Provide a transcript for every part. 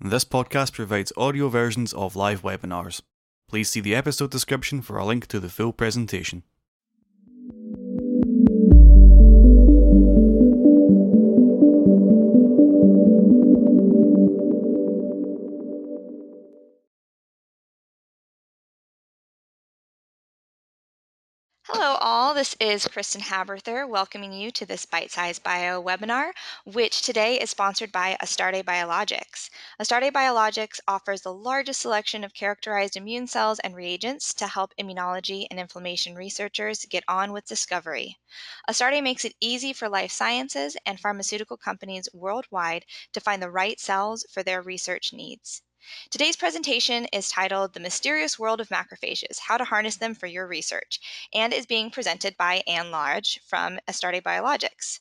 This podcast provides audio versions of live webinars. Please see the episode description for a link to the full presentation. Hello all, this is Kristen Haberther welcoming you to this Bite Size Bio webinar, which today is sponsored by Astarte Biologics. Astarte Biologics offers the largest selection of characterized immune cells and reagents to help immunology and inflammation researchers get on with discovery. Astarte makes it easy for life sciences and pharmaceutical companies worldwide to find the right cells for their research needs. Today's presentation is titled The Mysterious World of Macrophages How to Harness Them for Your Research and is being presented by Anne Lodge from Astarte Biologics.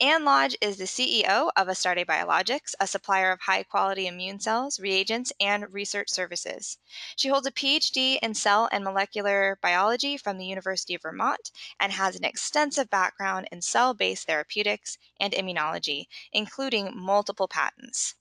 Anne Lodge is the CEO of Astarte Biologics, a supplier of high quality immune cells, reagents, and research services. She holds a PhD in cell and molecular biology from the University of Vermont and has an extensive background in cell based therapeutics and immunology, including multiple patents.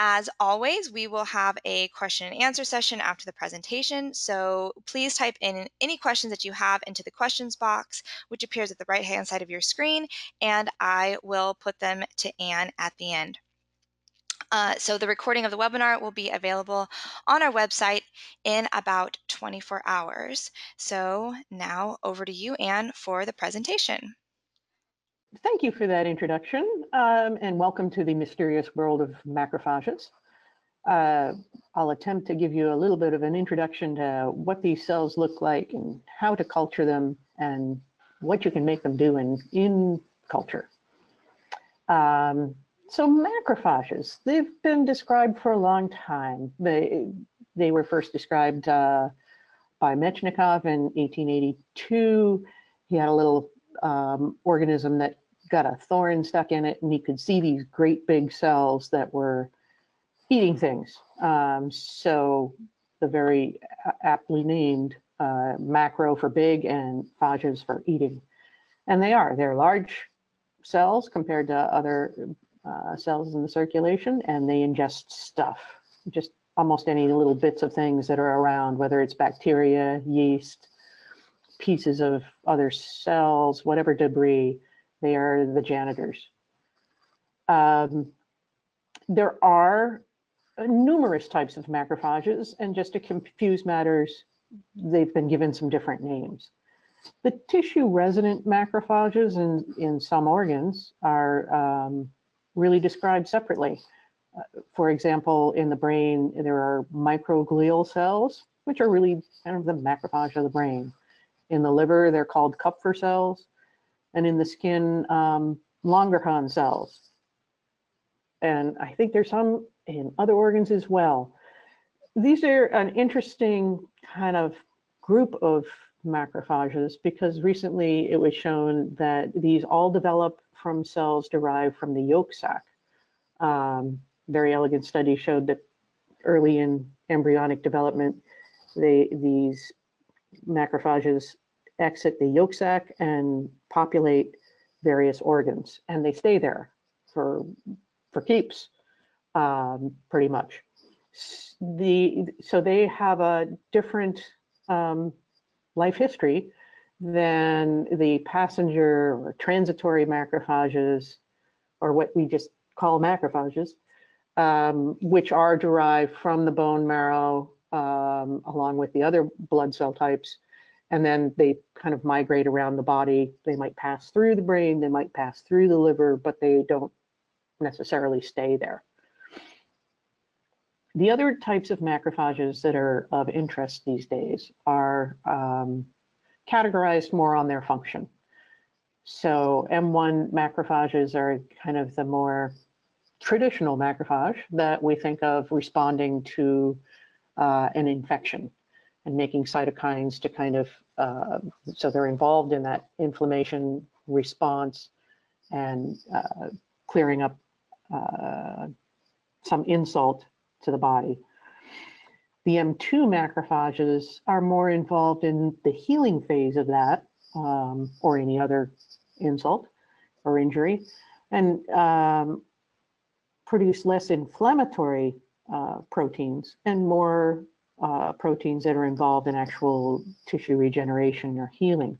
As always, we will have a question and answer session after the presentation, so please type in any questions that you have into the questions box, which appears at the right hand side of your screen, and I will put them to Anne at the end. Uh, so the recording of the webinar will be available on our website in about 24 hours. So now over to you, Anne, for the presentation. Thank you for that introduction um, and welcome to the mysterious world of macrophages. Uh, I'll attempt to give you a little bit of an introduction to what these cells look like and how to culture them and what you can make them do in, in culture. Um, so macrophages, they've been described for a long time. They, they were first described uh, by Metchnikoff in 1882. He had a little um, organism that got a thorn stuck in it, and he could see these great big cells that were eating things. Um, so the very aptly named uh, macro for big and phages for eating. And they are, they're large cells compared to other uh, cells in the circulation, and they ingest stuff, just almost any little bits of things that are around, whether it's bacteria, yeast, pieces of other cells, whatever debris, they are the janitors. Um, there are numerous types of macrophages, and just to confuse matters, they've been given some different names. The tissue resident macrophages in, in some organs are um, really described separately. Uh, for example, in the brain, there are microglial cells, which are really kind of the macrophage of the brain. In the liver, they're called Kupffer cells, and in the skin, um, Langerhans cells. And I think there's some in other organs as well. These are an interesting kind of group of macrophages because recently it was shown that these all develop from cells derived from the yolk sac. Um, very elegant study showed that early in embryonic development, they, these macrophages exit the yolk sac and populate various organs, and they stay there for for keeps, um, pretty much. The so they have a different um, life history than the passenger or transitory macrophages, or what we just call macrophages, um, which are derived from the bone marrow um, along with the other blood cell types and then they kind of migrate around the body. They might pass through the brain, they might pass through the liver, but they don't necessarily stay there. The other types of macrophages that are of interest these days are um, categorized more on their function. So M1 macrophages are kind of the more traditional macrophage that we think of responding to uh, an infection and making cytokines to kind of, uh, so they're involved in that inflammation response and uh, clearing up uh, some insult to the body. The M2 macrophages are more involved in the healing phase of that um, or any other insult or injury and um, produce less inflammatory uh, proteins and more uh, proteins that are involved in actual tissue regeneration or healing.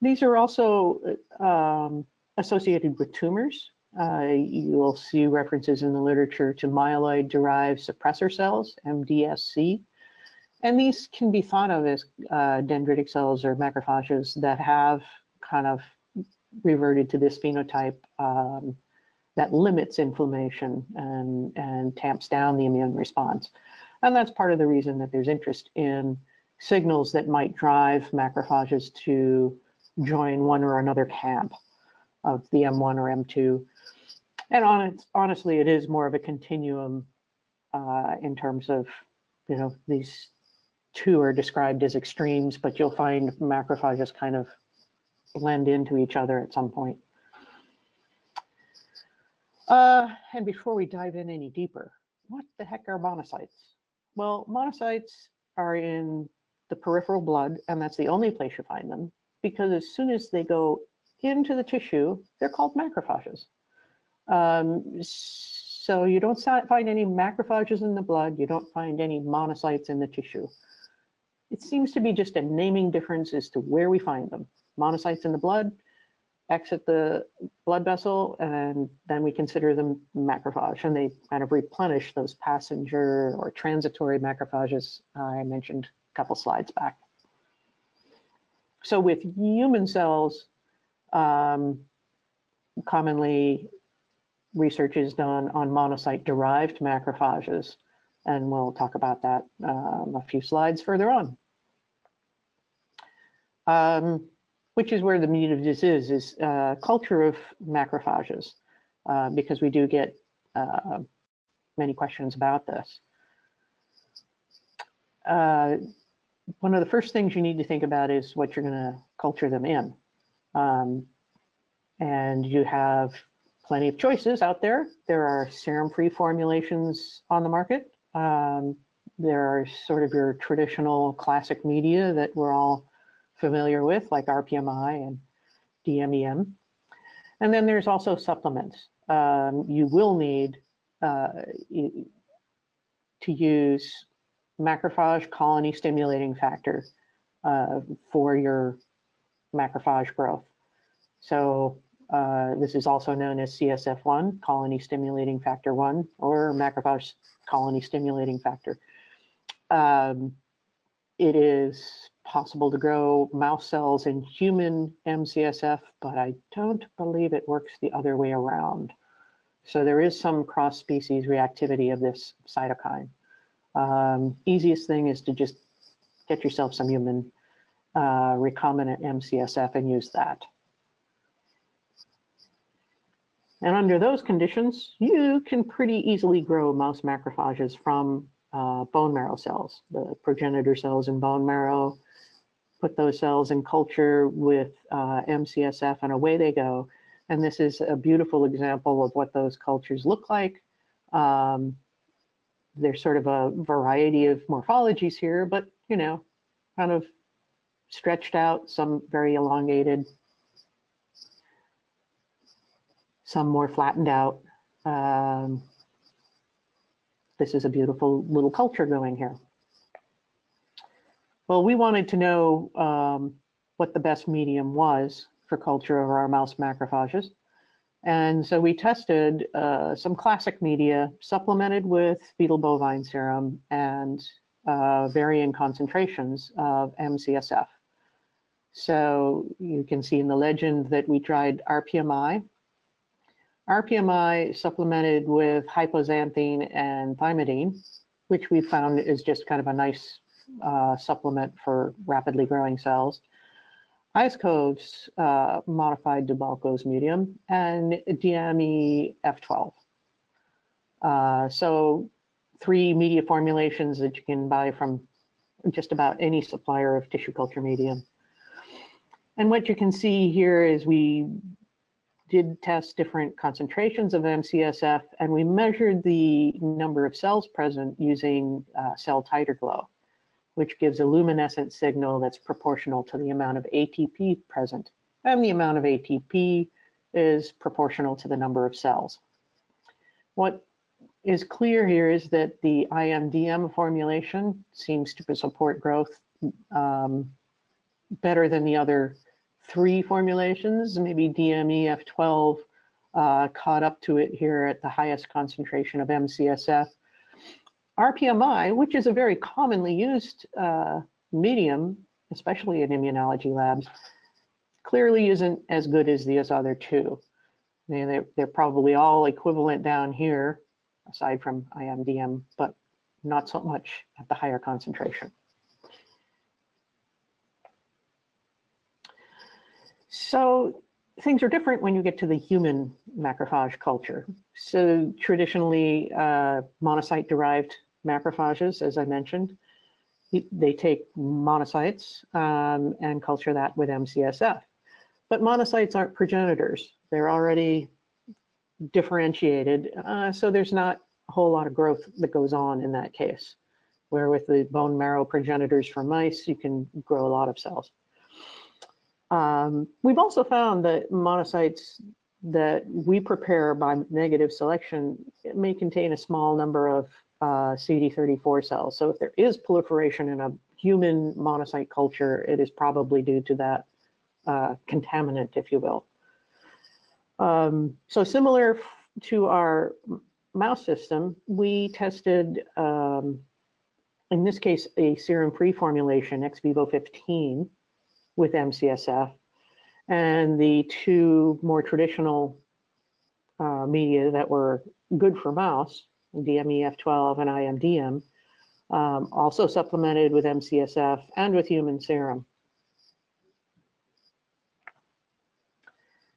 These are also um, associated with tumors. Uh, you will see references in the literature to myeloid-derived suppressor cells, MDSC, and these can be thought of as uh, dendritic cells or macrophages that have kind of reverted to this phenotype um, that limits inflammation and, and tamps down the immune response. And that's part of the reason that there's interest in signals that might drive macrophages to join one or another camp of the M1 or M2. And on, honestly, it is more of a continuum uh, in terms of, you know, these two are described as extremes, but you'll find macrophages kind of blend into each other at some point. Uh, and before we dive in any deeper, what the heck are monocytes? Well, monocytes are in the peripheral blood, and that's the only place you find them, because as soon as they go into the tissue, they're called macrophages. Um, so you don't find any macrophages in the blood, you don't find any monocytes in the tissue. It seems to be just a naming difference as to where we find them. Monocytes in the blood exit the blood vessel, and then we consider them macrophage, and they kind of replenish those passenger or transitory macrophages I mentioned a couple slides back. So with human cells, um, commonly research is done on monocyte-derived macrophages, and we'll talk about that um, a few slides further on. Um, which is where the meat of this is, is uh, culture of macrophages, uh, because we do get uh, many questions about this. Uh, one of the first things you need to think about is what you're going to culture them in. Um, and you have plenty of choices out there. There are serum-free formulations on the market. Um, there are sort of your traditional classic media that we're all familiar with, like RPMI and DMEM. And then there's also supplements. Um, you will need uh, to use macrophage colony stimulating factor uh, for your macrophage growth. So uh, this is also known as CSF1, colony stimulating factor 1, or macrophage colony stimulating factor. Um, it is possible to grow mouse cells in human MCSF, but I don't believe it works the other way around. So there is some cross-species reactivity of this cytokine. Um, easiest thing is to just get yourself some human uh, recombinant MCSF and use that. And under those conditions, you can pretty easily grow mouse macrophages from uh, bone marrow cells, the progenitor cells in bone marrow, put those cells in culture with uh, MCSF and away they go. And this is a beautiful example of what those cultures look like. Um, there's sort of a variety of morphologies here, but you know, kind of stretched out, some very elongated, some more flattened out. Um, this is a beautiful little culture going here. Well, we wanted to know um, what the best medium was for culture of our mouse macrophages. And so we tested uh, some classic media supplemented with fetal bovine serum and uh, varying concentrations of MCSF. So you can see in the legend that we tried RPMI. RPMI supplemented with hypoxanthine and thymidine, which we found is just kind of a nice uh, supplement for rapidly growing cells. Iscove's uh, modified Dulbecco's medium and DME F12. Uh, so three media formulations that you can buy from just about any supplier of tissue culture medium. And what you can see here is we did test different concentrations of MCSF and we measured the number of cells present using uh, CellTiter-Glo which gives a luminescent signal that's proportional to the amount of ATP present. And the amount of ATP is proportional to the number of cells. What is clear here is that the IMDM formulation seems to support growth um, better than the other three formulations. Maybe DME F12 uh, caught up to it here at the highest concentration of MCSF. RPMI, which is a very commonly used uh, medium, especially in immunology labs, clearly isn't as good as these other two. They're, they're probably all equivalent down here, aside from IMDM, but not so much at the higher concentration. So things are different when you get to the human macrophage culture. So traditionally, uh, monocyte-derived macrophages, as I mentioned, they take monocytes um, and culture that with MCSF. But monocytes aren't progenitors. They're already differentiated, uh, so there's not a whole lot of growth that goes on in that case. Where with the bone marrow progenitors for mice, you can grow a lot of cells. Um, we've also found that monocytes that we prepare by negative selection may contain a small number of uh, CD34 cells. So if there is proliferation in a human monocyte culture, it is probably due to that uh, contaminant, if you will. Um, so similar to our mouse system, we tested, um, in this case, a serum-free formulation, X-VIVO 15, with MCSF. And the two more traditional uh, media that were good for mouse, DMEF12 and IMDM, um, also supplemented with MCSF and with human serum.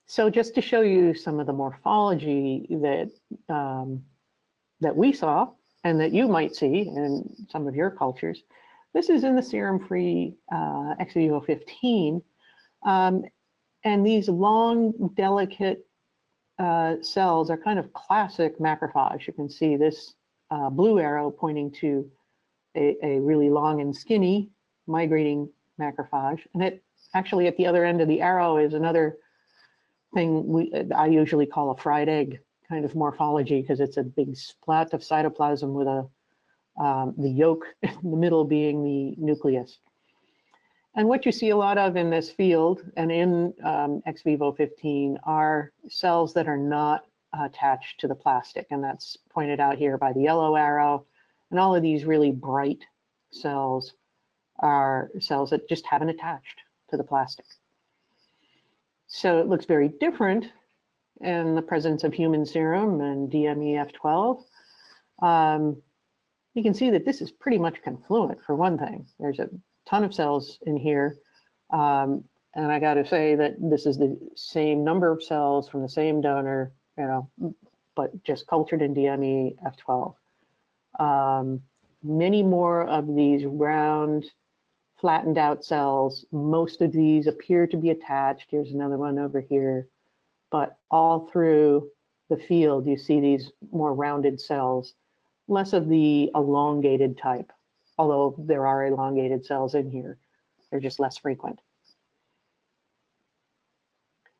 So just to show you some of the morphology that um, that we saw and that you might see in some of your cultures, this is in the serum-free uh, X-VIVO 15. Um, and these long, delicate uh, cells are kind of classic macrophage. You can see this uh, blue arrow pointing to a, a, really long and skinny migrating macrophage. And it actually at the other end of the arrow is another thing we I usually call a fried egg kind of morphology because it's a big splat of cytoplasm with a um, the yolk in the middle being the nucleus. And what you see a lot of in this field and in um, X-VIVO 15 are cells that are not attached to the plastic. And that's pointed out here by the yellow arrow. And all of these really bright cells are cells that just haven't attached to the plastic. So it looks very different in the presence of human serum and DMEF12. Um, you can see that this is pretty much confluent for one thing. There's a ton of cells in here. Um, and I got to say that this is the same number of cells from the same donor, you know, but just cultured in DME F12. Um, many more of these round, flattened out cells. Most of these appear to be attached. Here's another one over here. But all through the field, you see these more rounded cells less of the elongated type, although there are elongated cells in here. They're just less frequent.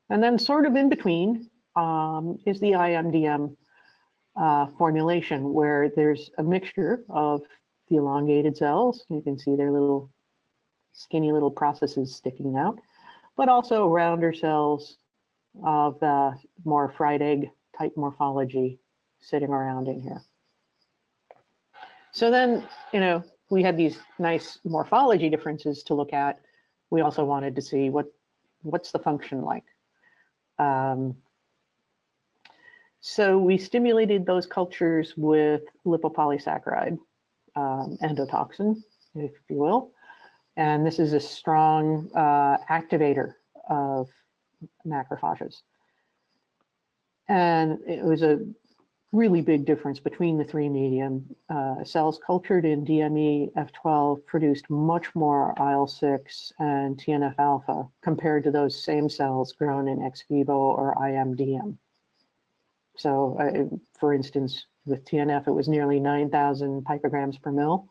And then sort of in between um, is the IMDM uh, formulation where there's a mixture of the elongated cells. You can see their little skinny little processes sticking out, but also rounder cells of the more fried egg type morphology sitting around in here. So then, you know, we had these nice morphology differences to look at. We also wanted to see what what's the function like. Um, so we stimulated those cultures with lipopolysaccharide um, endotoxin, if you will. And this is a strong uh, activator of macrophages. And it was a really big difference between the three medium. Uh, cells cultured in DME F12 produced much more IL-6 and TNF-alpha compared to those same cells grown in X-VIVO or IMDM. So uh, for instance, with TNF, it was nearly 9,000 picograms per mil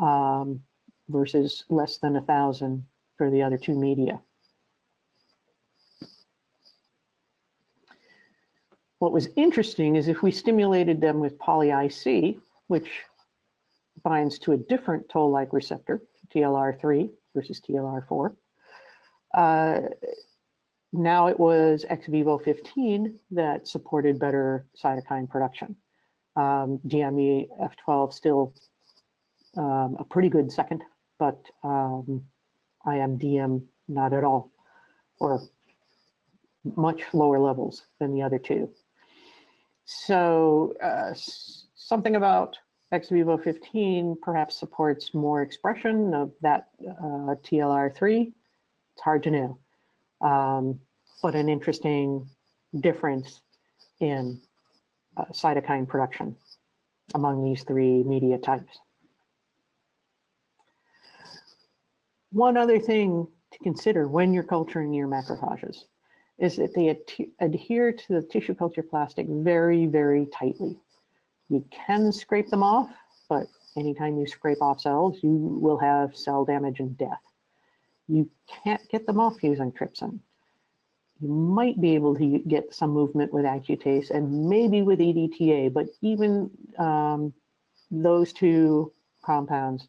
um, versus less than 1,000 for the other two media. What was interesting is if we stimulated them with poly-IC, which binds to a different toll-like receptor, TLR3 versus TLR4, uh, now it was X-VIVO 15 that supported better cytokine production. Um, DME F12 still um, a pretty good second, but um, IMDM not at all, or much lower levels than the other two. So uh, something about X-VIVO 15 perhaps supports more expression of that uh, TLR3. It's hard to know, um, but an interesting difference in uh, cytokine production among these three media types. One other thing to consider when you're culturing your macrophages is that they ad adhere to the tissue culture plastic very, very tightly. You can scrape them off, but anytime you scrape off cells, you will have cell damage and death. You can't get them off using trypsin. You might be able to get some movement with Accutase and maybe with EDTA, but even um, those two compounds,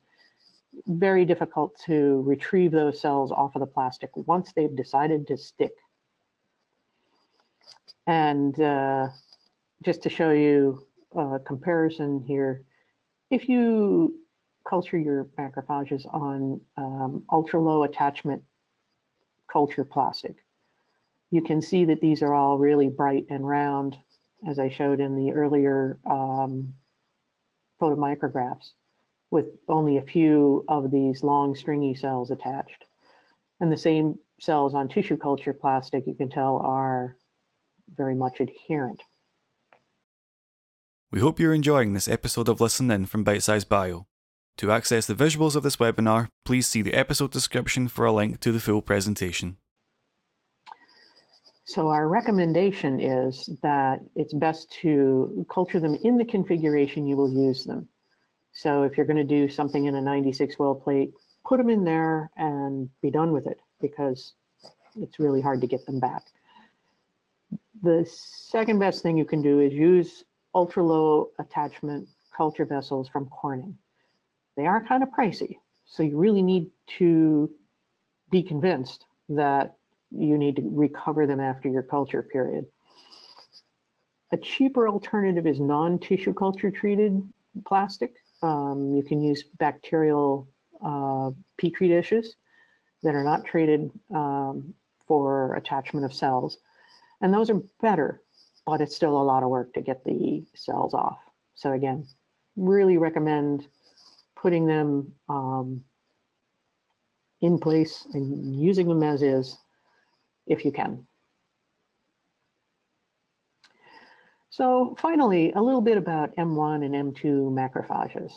very difficult to retrieve those cells off of the plastic once they've decided to stick. And uh, just to show you a comparison here, if you culture your macrophages on um, ultra low attachment culture plastic, you can see that these are all really bright and round, as I showed in the earlier um, photomicrographs, with only a few of these long stringy cells attached. And the same cells on tissue culture plastic, you can tell are very much adherent. We hope you're enjoying this episode of Listen In from Bite Size Bio. To access the visuals of this webinar, please see the episode description for a link to the full presentation. So our recommendation is that it's best to culture them in the configuration you will use them. So if you're going to do something in a 96 well plate, put them in there and be done with it because it's really hard to get them back. The second best thing you can do is use ultra low attachment culture vessels from Corning. They are kind of pricey, so you really need to be convinced that you need to recover them after your culture period. A cheaper alternative is non-tissue culture treated plastic. Um, you can use bacterial uh, petri dishes that are not treated um, for attachment of cells. And those are better, but it's still a lot of work to get the cells off. So again, really recommend putting them um, in place and using them as is if you can. So finally, a little bit about M1 and M2 macrophages.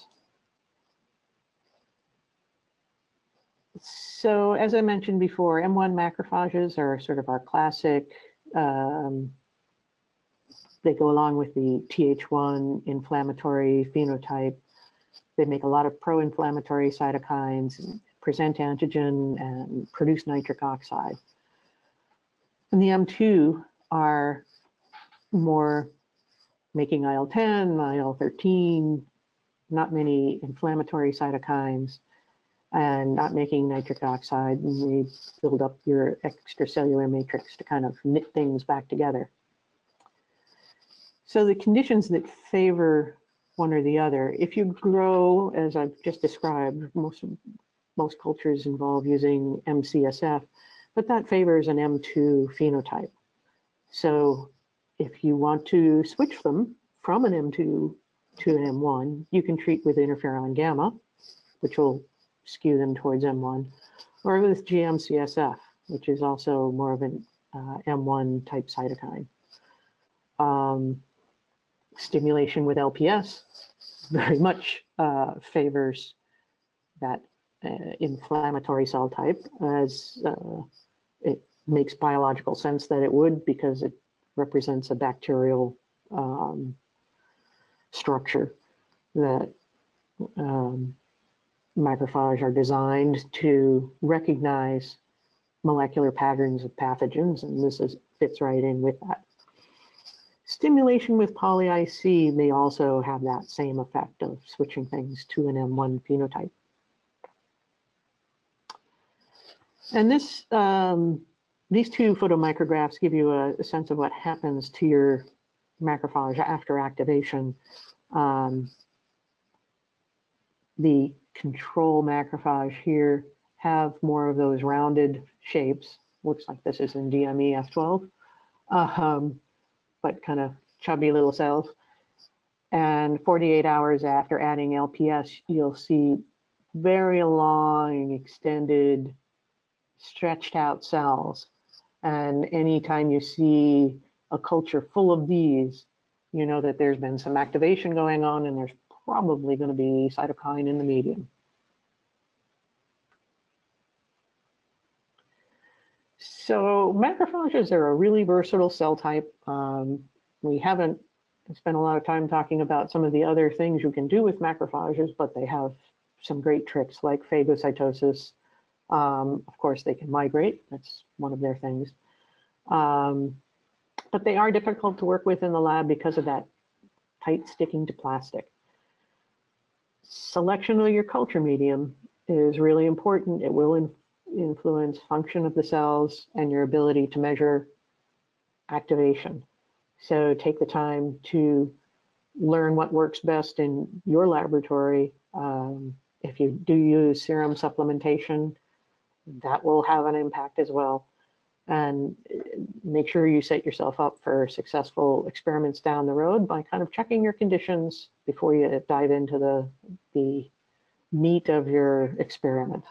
So as I mentioned before, M1 macrophages are sort of our classic um, they go along with the Th1 inflammatory phenotype. They make a lot of pro-inflammatory cytokines, present antigen, and produce nitric oxide. And the M2 are more making IL-10, IL-13, not many inflammatory cytokines, and not making nitric oxide, and they build up your extracellular matrix to kind of knit things back together. So the conditions that favor one or the other, if you grow, as I've just described, most, most cultures involve using MCSF, but that favors an M2 phenotype. So if you want to switch them from an M2 to an M1, you can treat with interferon gamma, which will skew them towards M1, or with GM-CSF, which is also more of an uh, M1 type cytokine. Um, stimulation with LPS very much uh, favors that uh, inflammatory cell type as uh, it makes biological sense that it would because it represents a bacterial um, structure that um, macrophage are designed to recognize molecular patterns of pathogens, and this is, fits right in with that. stimulation with poly-IC may also have that same effect of switching things to an M1 phenotype. And this, um, these two photomicrographs give you a, a, sense of what happens to your macrophage after activation. Um, the control macrophage here have more of those rounded shapes. Looks like this is in DME F12, um, but kind of chubby little cells. And 48 hours after adding LPS, you'll see very long, extended stretched out cells. And anytime you see a culture full of these, you know that there's been some activation going on and there's probably going to be cytokine in the medium. So macrophages are a really versatile cell type. Um, we haven't spent a lot of time talking about some of the other things you can do with macrophages, but they have some great tricks like phagocytosis, um, of course, they can migrate. That's one of their things. Um, but they are difficult to work with in the lab because of that tight sticking to plastic. Selection of your culture medium is really important. It will in influence function of the cells and your ability to measure activation. So take the time to learn what works best in your laboratory. Um, if you do use serum supplementation, that will have an impact as well. And uh, make sure you set yourself up for successful experiments down the road by kind of checking your conditions before you dive into the, the meat of your experiment.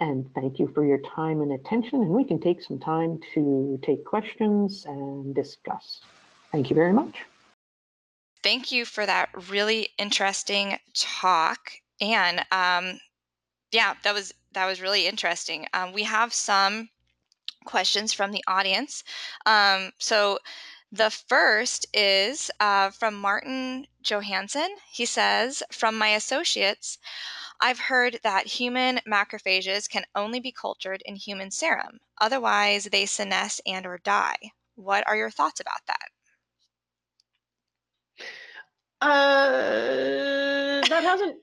And thank you for your time and attention. And we can take some time to take questions and discuss. Thank you very much. Thank you for that really interesting talk. And um, yeah, that was that was really interesting. Um, we have some questions from the audience. Um, so the first is uh, from Martin Johansson. He says, From my associates, I've heard that human macrophages can only be cultured in human serum. Otherwise, they senesce and or die. What are your thoughts about that? Uh, that hasn't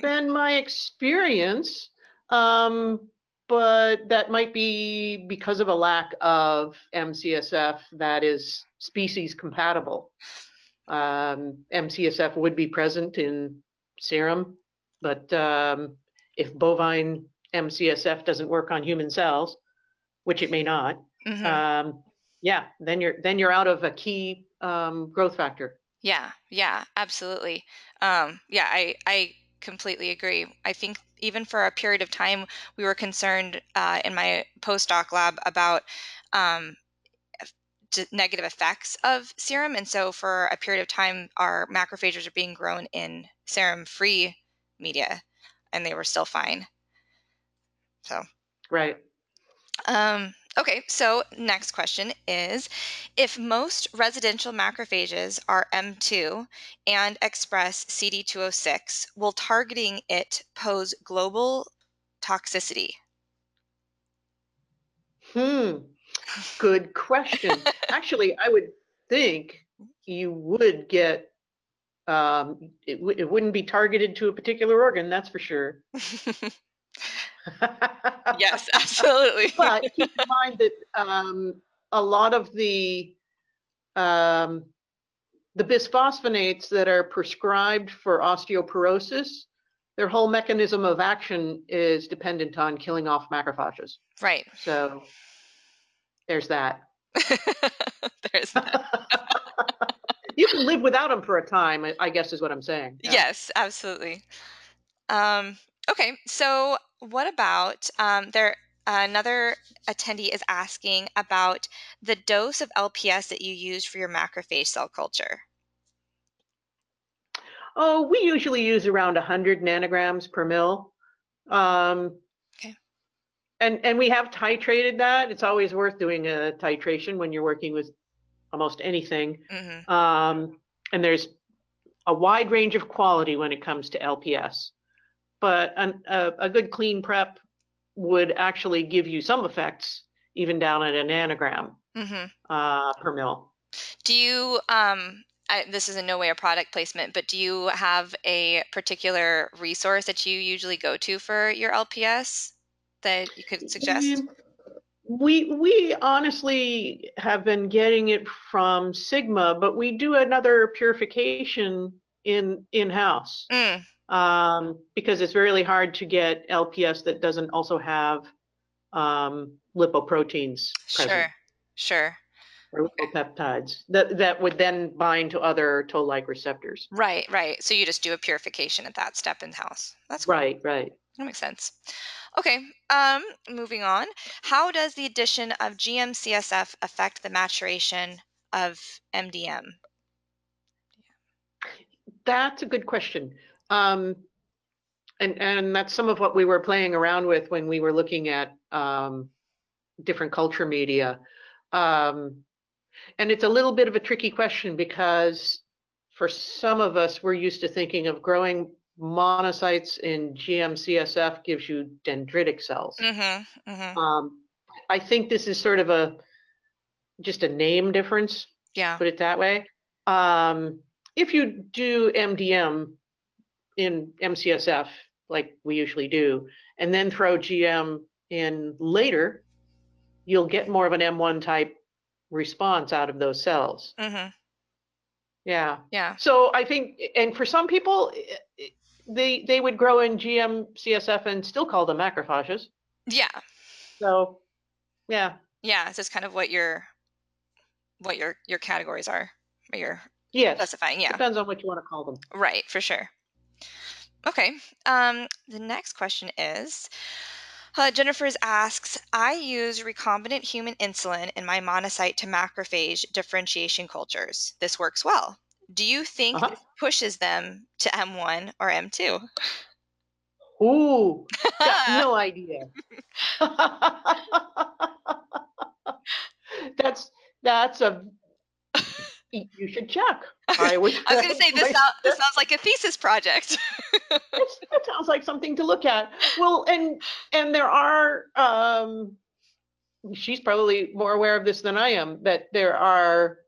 been my experience. Um, but that might be because of a lack of MCSF that is species compatible. Um, MCSF would be present in serum, but um, if bovine MCSF doesn't work on human cells, which it may not, mm-hmm. um, yeah, then you're then you're out of a key um, growth factor. Yeah, yeah, absolutely. Um, yeah, I I completely agree. I think even for a period of time, we were concerned uh, in my postdoc lab about um, negative effects of serum. And so for a period of time, our macrophages are being grown in serum free media and they were still fine. So, right. Um, Okay, so next question is if most residential macrophages are M2 and express CD206, will targeting it pose global toxicity? Hmm, good question. Actually, I would think you would get, um, it, it wouldn't be targeted to a particular organ, that's for sure. yes, absolutely. but keep in mind that um, a lot of the um, the bisphosphonates that are prescribed for osteoporosis, their whole mechanism of action is dependent on killing off macrophages. Right. So there's that. there's that. you can live without them for a time, I guess is what I'm saying. Yeah. Yes, absolutely. Um, okay, so what about um, there? Another attendee is asking about the dose of LPS that you use for your macrophage cell culture. Oh, we usually use around 100 nanograms per mil. Um, okay. And and we have titrated that. It's always worth doing a titration when you're working with almost anything. Mm-hmm. Um, and there's a wide range of quality when it comes to LPS but an, a, a good clean prep would actually give you some effects even down at a nanogram. hmm uh, per mil. Do you um I, this is in no way a product placement, but do you have a particular resource that you usually go to for your LPS that you could suggest? Um, We we honestly have been getting it from Sigma, but we do another purification in in house Mm, um, because it's really hard to get LPS that doesn't also have um, lipoproteins present sure, sure. or lipopeptides that that would then bind to other toll-like receptors. Right, right. So you just do a purification at that step in house. That's cool. Right, right. That makes sense. Okay, um, moving on. How does the addition of GM-CSF affect the maturation of MDM? That's a good question. Um, and, and that's some of what we were playing around with when we were looking at um, different culture media. Um, and it's a little bit of a tricky question because for some of us, we're used to thinking of growing monocytes in GM-CSF gives you dendritic cells. Mm-hmm, mm-hmm. Um, I think this is sort of a just a name difference Yeah. put it that way. Um, if you do MDM in MCSF, like we usually do, and then throw GM in later, you'll get more of an M1 type response out of those cells. Mm-hmm. Yeah. Yeah. So I think, and for some people, they they would grow in GM CSF and still call them macrophages. Yeah. So, yeah, Yeah. So it's kind of what your what your your categories are. What you're yes, specifying. Yeah. depends on what you want to call them. Right, for sure. Okay. Um, the next question is uh, Jennifer's asks I use recombinant human insulin in my monocyte to macrophage differentiation cultures. This works well. Do you think Uh-huh. this pushes them to M1 or M2? Ooh, got no idea. that's that's a you should check. I would. I was going to say this, sound, this sounds like a thesis project. That sounds like something to look at. Well, and and there are. Um, she's probably more aware of this than I am. That there are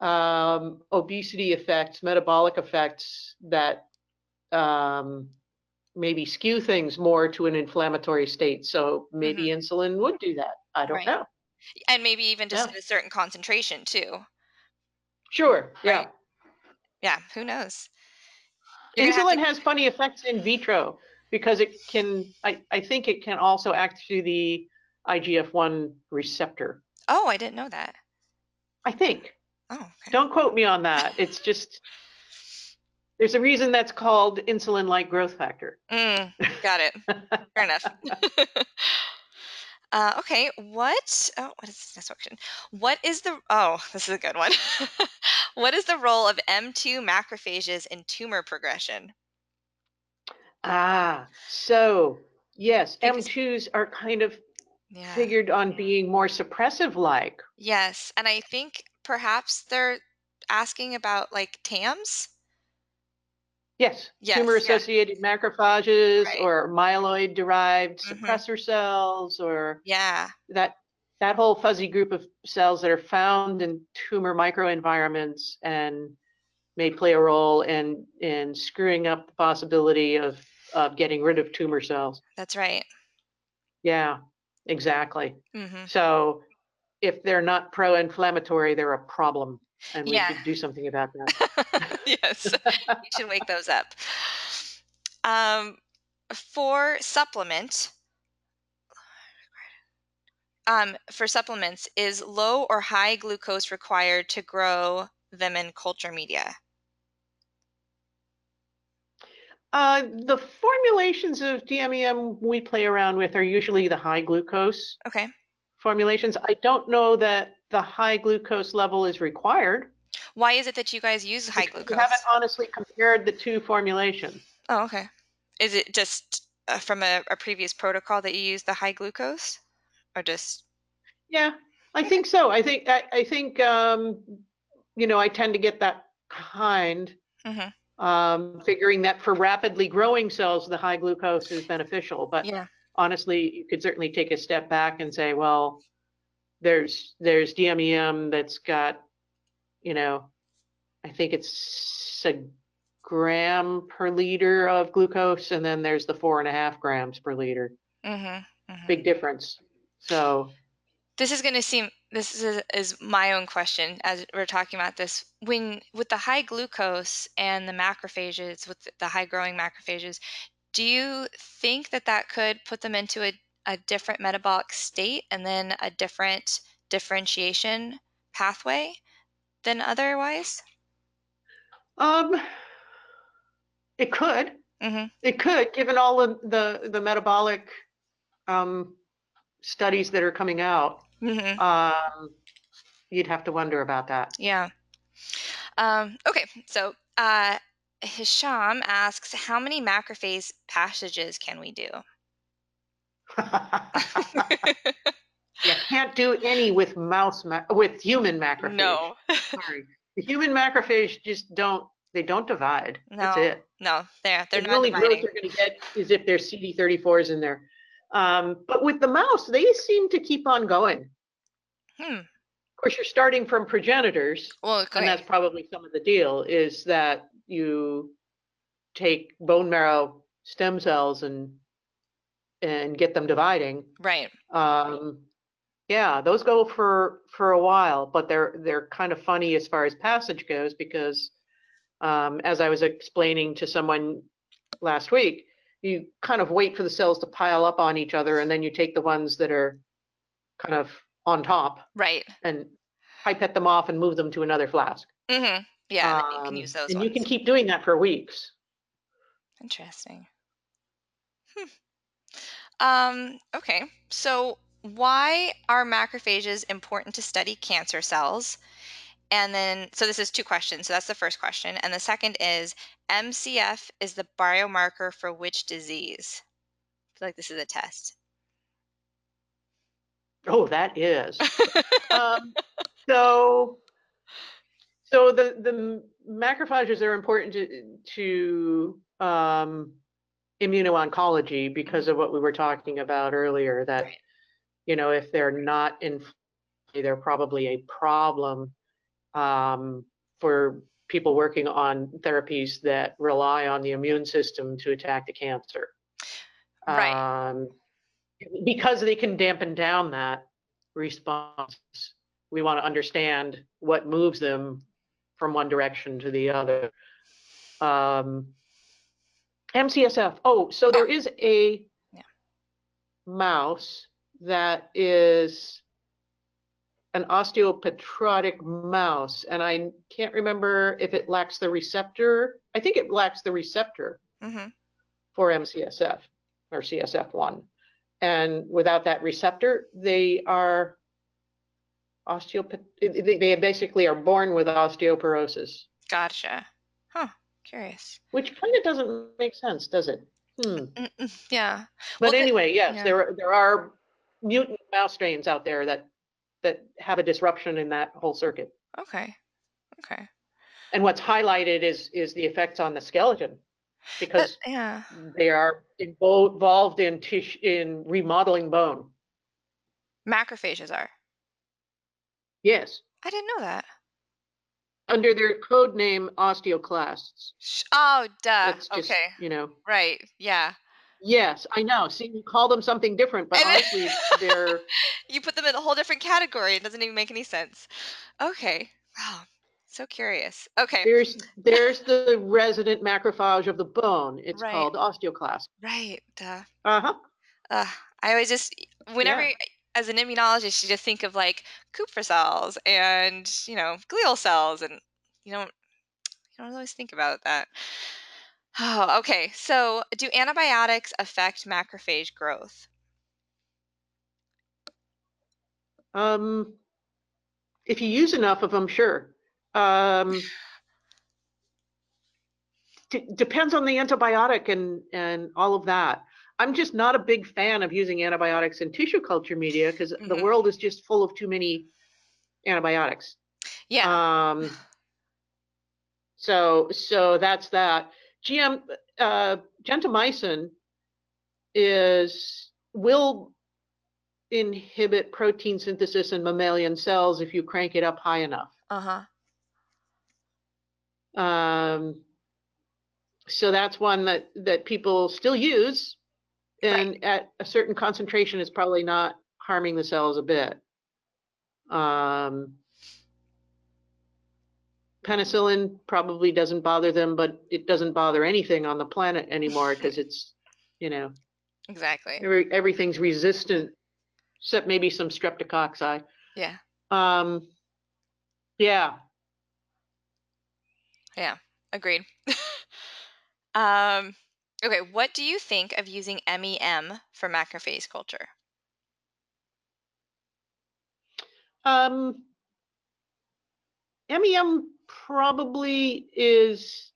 um, obesity effects, metabolic effects that um, maybe skew things more to an inflammatory state. So maybe insulin would do that. I don't Right. know. and maybe even just Yeah. at a certain concentration too. Sure. Yeah. Right. Yeah, who knows? You're Insulin to- has funny effects in vitro because it can, I, I think it can also act through the IGF-1 receptor. oh, I didn't know that. I think. Oh, okay. Don't quote me on that. It's just, there's a reason that's called insulin-like growth factor. Mm, got it. Fair enough. uh, okay, what? Oh, what is this next question? What is the? Oh, this is a good one. what is the role of M2 macrophages in tumor progression? Ah, so yes, Because- M2s are kind of Yeah. figured on being more suppressive-like. Yes, and I think perhaps they're asking about like TAMs. Yes, Yes, yeah. tumor-associated macrophages Right. or myeloid-derived Mhm. suppressor cells or Yeah. that that whole fuzzy group of cells that are found in tumor microenvironments and may play a role in in screwing up the possibility of of getting rid of tumor cells. That's right. Yeah, exactly. hmm So if they're not pro-inflammatory, they're a problem, and we Yeah. should do something about that. yes, you should wake those up. Um, for supplement, um, for supplements, is low or high glucose required to grow them in culture media? Uh, the formulations of DMEM we play around with are usually the high glucose Okay. formulations. I don't know that the high glucose level is required. Why is it that you guys use high glucose? We haven't honestly compared the two formulations. Oh, okay. Is it just uh, from a, a previous protocol that you use the high glucose, or just? Yeah, I think so. I think I, I think um, you know I tend to get that kind, Mhm. um, figuring that for rapidly growing cells the high glucose is beneficial. But Yeah. honestly, you could certainly take a step back and say, well, there's there's DMEM that's got, you know, I think it's a gram per liter of glucose, and then there's the four and a half grams per liter. Mm-hmm. Big difference. So This is going to seem. This is is my own question as we're talking about this. When with the high glucose and the macrophages, with the high growing macrophages, do you think that that could put them into a, a different metabolic state and then a different differentiation pathway than otherwise? um, it could. Mm-hmm. It could, given all of the the metabolic um, studies that are coming out. Mm-hmm. Um, you'd have to wonder about that. Yeah. Um, okay, so uh, Hisham asks, how many macrophage passages can we do? you can't do any with mouse ma- with human macrophage. no, Sorry. The human macrophage just don't they don't divide. That's No, it. no, they're they're the not only growth dividing. you're going to get is if there's CD34s in there. Um, but with the mouse, they seem to keep on going. Hmm. Of course, you're starting from progenitors, Well, and that's probably some of the deal. Is that you take bone marrow stem cells and and get them dividing. right. Um, yeah, those go for for a while, but they're they're kind of funny as far as passage goes because, um, as I was explaining to someone last week, you kind of wait for the cells to pile up on each other, and then you take the ones that are kind of on top Right. and pipette them off and move them to another flask. Mm-hmm. Yeah, and you can Um, use those and ones. you can keep doing that for weeks. Interesting. Hmm. Um, okay, so why are macrophages important to study cancer cells? And then, so this is two questions. So that's the first question. And the second is MCF is the biomarker for which disease? I feel like this is a test. Oh, that is. um, so, so the the macrophages are important to to um, immuno-oncology because of what we were talking about earlier. That Right. you know, if they're not in, they're probably a problem um, for people working on therapies that rely on the immune system to attack the cancer. Right. Um, because they can dampen down that response. We want to understand what moves them from one direction to the other. Um, MCSF. Oh, so there is a Yeah. mouse that is an osteopetrotic mouse, and I can't remember if it lacks the receptor. I think it lacks the receptor Mm-hmm. for MCSF or CSF1. And without that receptor, they are osteopath, they they basically are born with osteoporosis, Gotcha. Curious. which kind of doesn't make sense, does it? Hmm. Mm, mm, mm, yeah. But Well, the- anyway, yes, yeah. there, are- there are mutant mouse strains out there that, that have a disruption in that whole circuit. Okay. Okay. And what's highlighted is, is the effects on the skeleton. But, Because yeah. they are involved in tissue, in remodeling bone. Macrophages are. Yes. I didn't know that. Under their code name osteoclasts. Sh- Oh, duh. That's just, okay. you know. Right. Yeah. Yes, I know. See, you call them something different, but And then- honestly, they're You put them in a whole different category. It doesn't even make any sense. Okay. Wow. So curious. Okay. there's there's the resident macrophage of the bone. It's Right. called osteoclast. Right. Duh. Uh huh. Uh, I always just, whenever, as an immunologist, you just think of like Kupffer cells and, you know, glial cells, and you don't, you don't always think about that. Oh, okay. So, do antibiotics affect macrophage growth? Um, if you use enough of them, sure. Um, d- depends on the antibiotic and and all of that. I'm just not a big fan of using antibiotics in tissue culture media because the Mhm. world is just full of too many antibiotics. Yeah. Um, so so that's that. GM uh, gentamicin is will inhibit protein synthesis in mammalian cells if you crank it up high enough. Uh huh. Um, so that's one that that people still use, and right. at a certain concentration, it's probably not harming the cells a bit. Um, penicillin probably doesn't bother them, but it doesn't bother anything on the planet anymore because it's, you know, exactly every, everything's resistant, except maybe some streptococci. Yeah. Um, yeah. Yeah. Agreed. um, okay. What do you think of using MEM for macrophage culture? Um, MEM probably is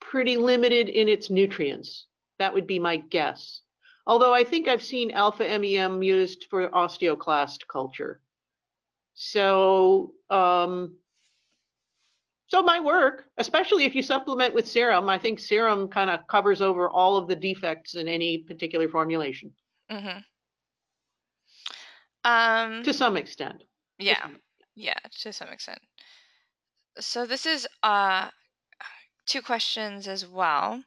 pretty limited in its nutrients. That would be my guess. Although I think I've seen alpha MEM used for osteoclast culture. So, um, so it might work, especially if you supplement with serum. I think serum kind of covers over all of the defects in any particular formulation. Mm-hmm. Um, to some extent. Yeah, yeah, to some extent. So this is uh, two questions as well.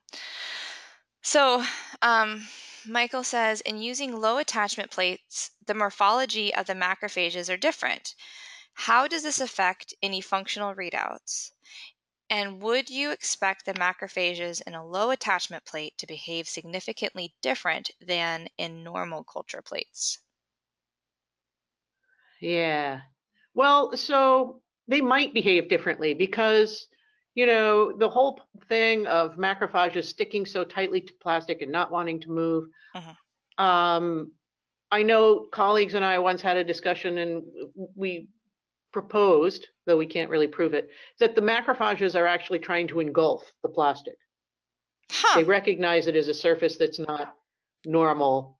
So um, Michael says, in using low attachment plates, the morphology of the macrophages are different. How does this affect any functional readouts? And would you expect the macrophages in a low attachment plate to behave significantly different than in normal culture plates? Yeah. Well, so they might behave differently because you know the whole thing of macrophages sticking so tightly to plastic and not wanting to move uh-huh. um, i know colleagues and i once had a discussion and we proposed though we can't really prove it that the macrophages are actually trying to engulf the plastic huh. they recognize it as a surface that's not normal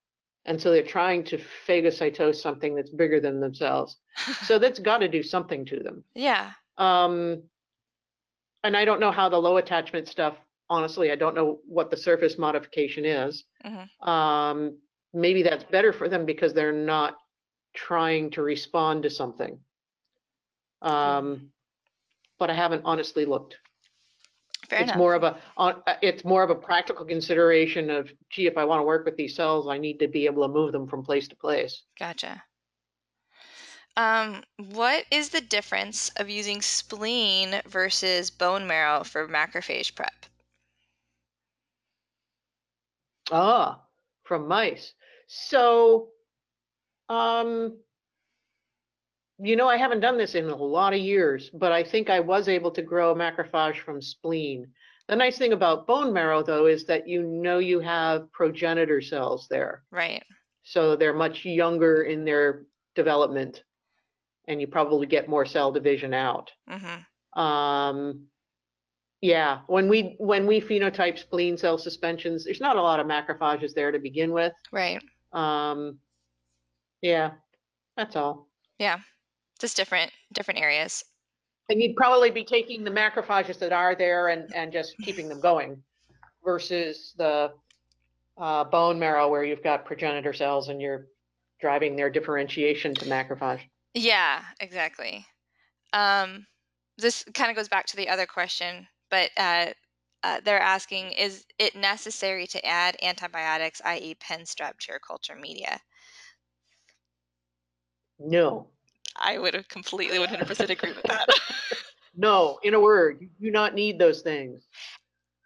and so they're trying to phagocytose something that's bigger than themselves so that's got to do something to them. Yeah. Um, and I don't know how the low attachment stuff. Honestly, I don't know what the surface modification is. Mm-hmm. Um, maybe that's better for them because they're not trying to respond to something. Um, mm-hmm. but I haven't honestly looked. Fair it's enough. more of a uh, it's more of a practical consideration of gee if i want to work with these cells i need to be able to move them from place to place gotcha um, what is the difference of using spleen versus bone marrow for macrophage prep? Ah, from mice. So, um, you know, I haven't done this in a lot of years, but I think I was able to grow a macrophage from spleen. The nice thing about bone marrow, though, is that you know you have progenitor cells there. Right. So they're much younger in their development and you probably get more cell division out. Mm-hmm. Um, yeah, when we when we phenotype spleen cell suspensions, there's not a lot of macrophages there to begin with. Right. Um, yeah, that's all. Yeah, just different different areas. And you'd probably be taking the macrophages that are there and and just keeping them going, versus the uh, bone marrow where you've got progenitor cells and you're driving their differentiation to macrophage. Yeah, exactly. Um, this kind of goes back to the other question, but uh, uh, they're asking Is it necessary to add antibiotics, i.e., pen strep, to your culture media? No. I would have completely 100% agree with that. no, in a word, you do not need those things.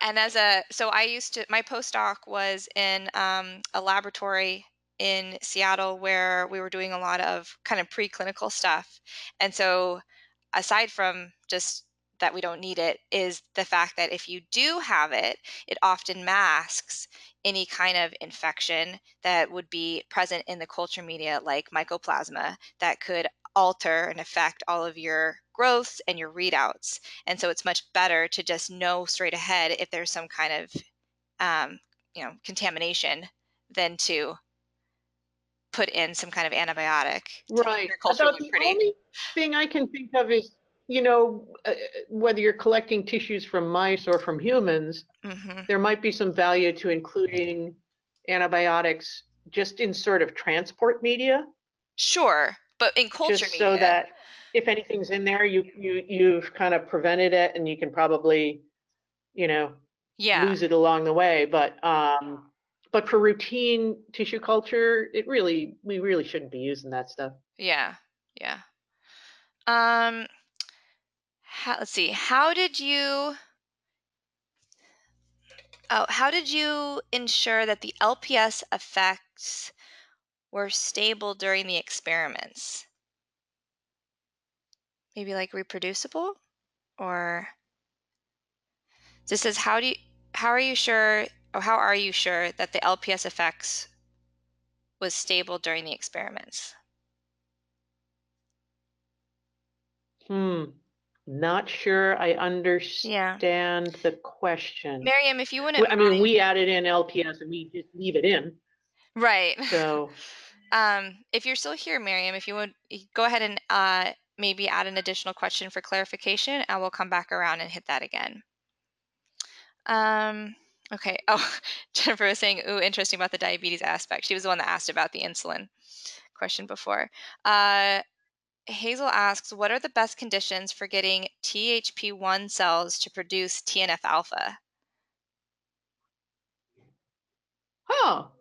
And as a, so I used to, my postdoc was in um, a laboratory in Seattle where we were doing a lot of kind of preclinical stuff. And so, aside from just that we don't need it, is the fact that if you do have it, it often masks any kind of infection that would be present in the culture media, like mycoplasma, that could alter and affect all of your growths and your readouts. And so it's much better to just know straight ahead if there's some kind of um, you know contamination than to put in some kind of antibiotic. Right. About the pretty. only thing I can think of is, you know, uh, whether you're collecting tissues from mice or from humans, mm-hmm. there might be some value to including antibiotics just in sort of transport media, Sure, but in culture just media. so that if anything's in there, you you you've kind of prevented it, and you can probably, you know, yeah. lose it along the way. But um, but for routine tissue culture, it really we really shouldn't be using that stuff. Yeah, yeah. Um, how, let's see. How did you? Oh, how did you ensure that the LPS effects were stable during the experiments? Maybe like reproducible, or this says how do you how are you sure or how are you sure that the LPS effects was stable during the experiments? Hmm. Not sure I understand the question. Miriam, if you wouldn't I mean, mind- we added in LPS and we just leave it in. Right. So Um, if you're still here, Miriam, if you would go ahead and uh, maybe add an additional question for clarification, and we'll come back around and hit that again. Um, okay. Oh, Jennifer was saying, "Ooh, interesting about the diabetes aspect." She was the one that asked about the insulin question before. Uh, Hazel asks, "What are the best conditions for getting THP1 cells to produce TNF alpha?" Huh.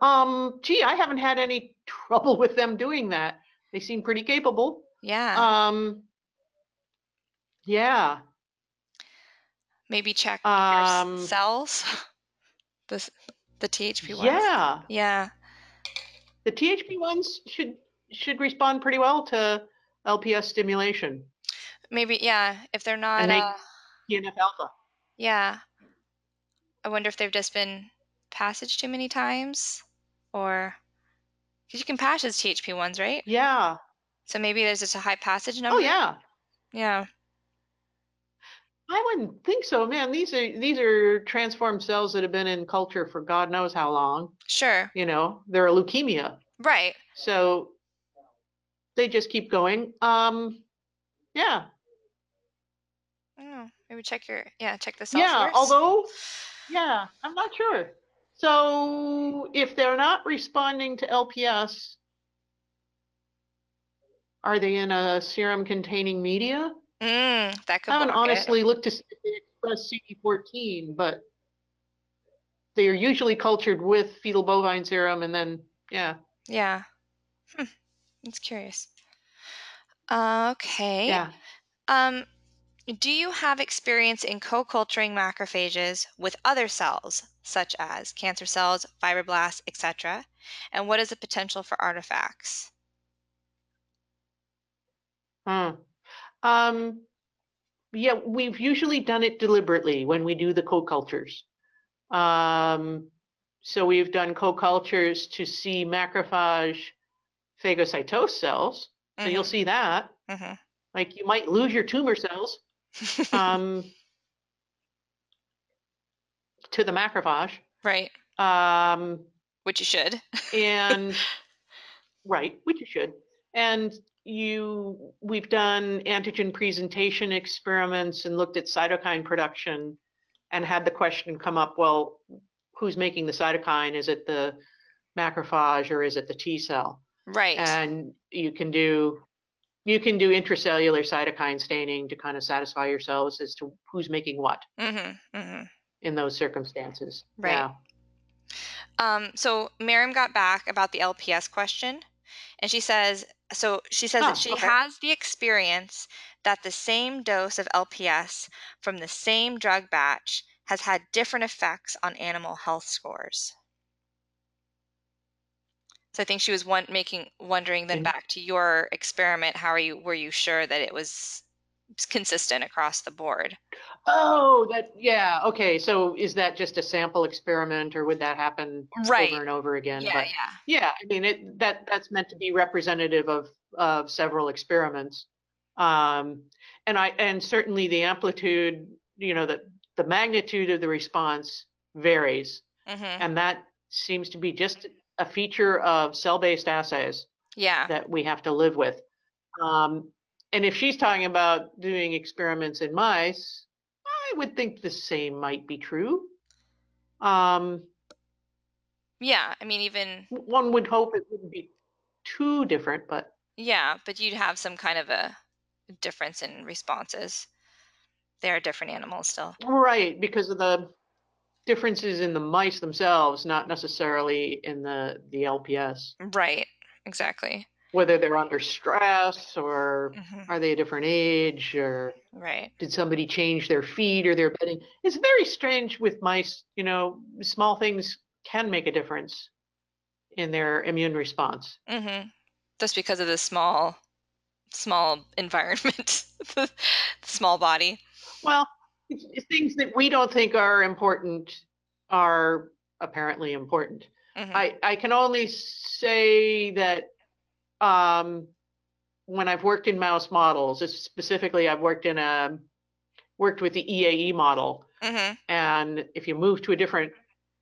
Um, gee, I haven't had any trouble with them doing that. They seem pretty capable. Yeah, Um, yeah. maybe check your um, s- cells. The the THP ones. Yeah. Yeah. The THP ones should should respond pretty well to LPS stimulation. Maybe, yeah, if they're not, they- uh, TNF alpha. yeah. I wonder if they've just been passaged too many times or because you can passage THP ones, right? Yeah. So maybe there's just a high passage number. Oh yeah. Yeah. I wouldn't think so, man. These are these are transformed cells that have been in culture for God knows how long. Sure. You know, they're a leukemia. Right. So they just keep going. Um, yeah, I don't know. Maybe check your, yeah, check the cell yeah. source. Although, yeah, I'm not sure. So if they're not responding to LPS, are they in a serum containing media? Mm, that could I haven't block it. honestly looked to see if they express CD14, but they are usually cultured with fetal bovine serum, and then yeah, Yeah. Hmm. That's curious. Okay. yeah. Um, do you have experience in co-culturing macrophages with other cells, such as cancer cells, fibroblasts, etc.? And what is the potential for artifacts? Huh. Um, yeah, we've usually done it deliberately when we do the co-cultures. Um, so we've done co-cultures to see macrophage phagocytose cells. So you'll see that. hmm Like you might lose your tumor cells um, to the macrophage. right, Um, which you should. and right which you should and you we've done antigen presentation experiments and looked at cytokine production and had the question come up well who's making the cytokine is it the macrophage or is it the t cell Right. and you can do you can do intracellular cytokine staining to kind of satisfy yourselves as to who's making what hmm hmm in those circumstances Right. yeah Um, so Miriam got back about the LPS question, and she says, so she says Oh, that she okay. has the experience that the same dose of LPS from the same drug batch has had different effects on animal health scores. So I think she was one making wondering then back to your experiment, how are you were you sure that it was consistent across the board? Oh, that, yeah, okay, so is that just a sample experiment or would that happen Right. over and over again? Yeah, But yeah. yeah, I mean, it, that, that's meant to be representative of, of several experiments. Um, and I, and certainly the amplitude, you know, the, the magnitude of the response varies. hmm And that seems to be just a feature of cell-based assays Yeah. that we have to live with. Um, and if she's talking about doing experiments in mice, I would think the same might be true. Um, Yeah, I mean, even One would hope it wouldn't be too different, but yeah, but you'd have some kind of a difference in responses. They are different animals still. right because of the differences in the mice themselves, not necessarily in the the LPS. Right. Exactly. Whether they're under stress or hmm are they a different age or Right. did somebody change their feed or their bedding? It's very strange with mice. You know, small things can make a difference in their immune response. hmm Just because of the small, small environment, the small body. Well, it's, things that we don't think are important are apparently important. hmm I, I can only say that um, when I've worked in mouse models, it's specifically I've worked in a worked with the EAE model, hmm and if you move to a different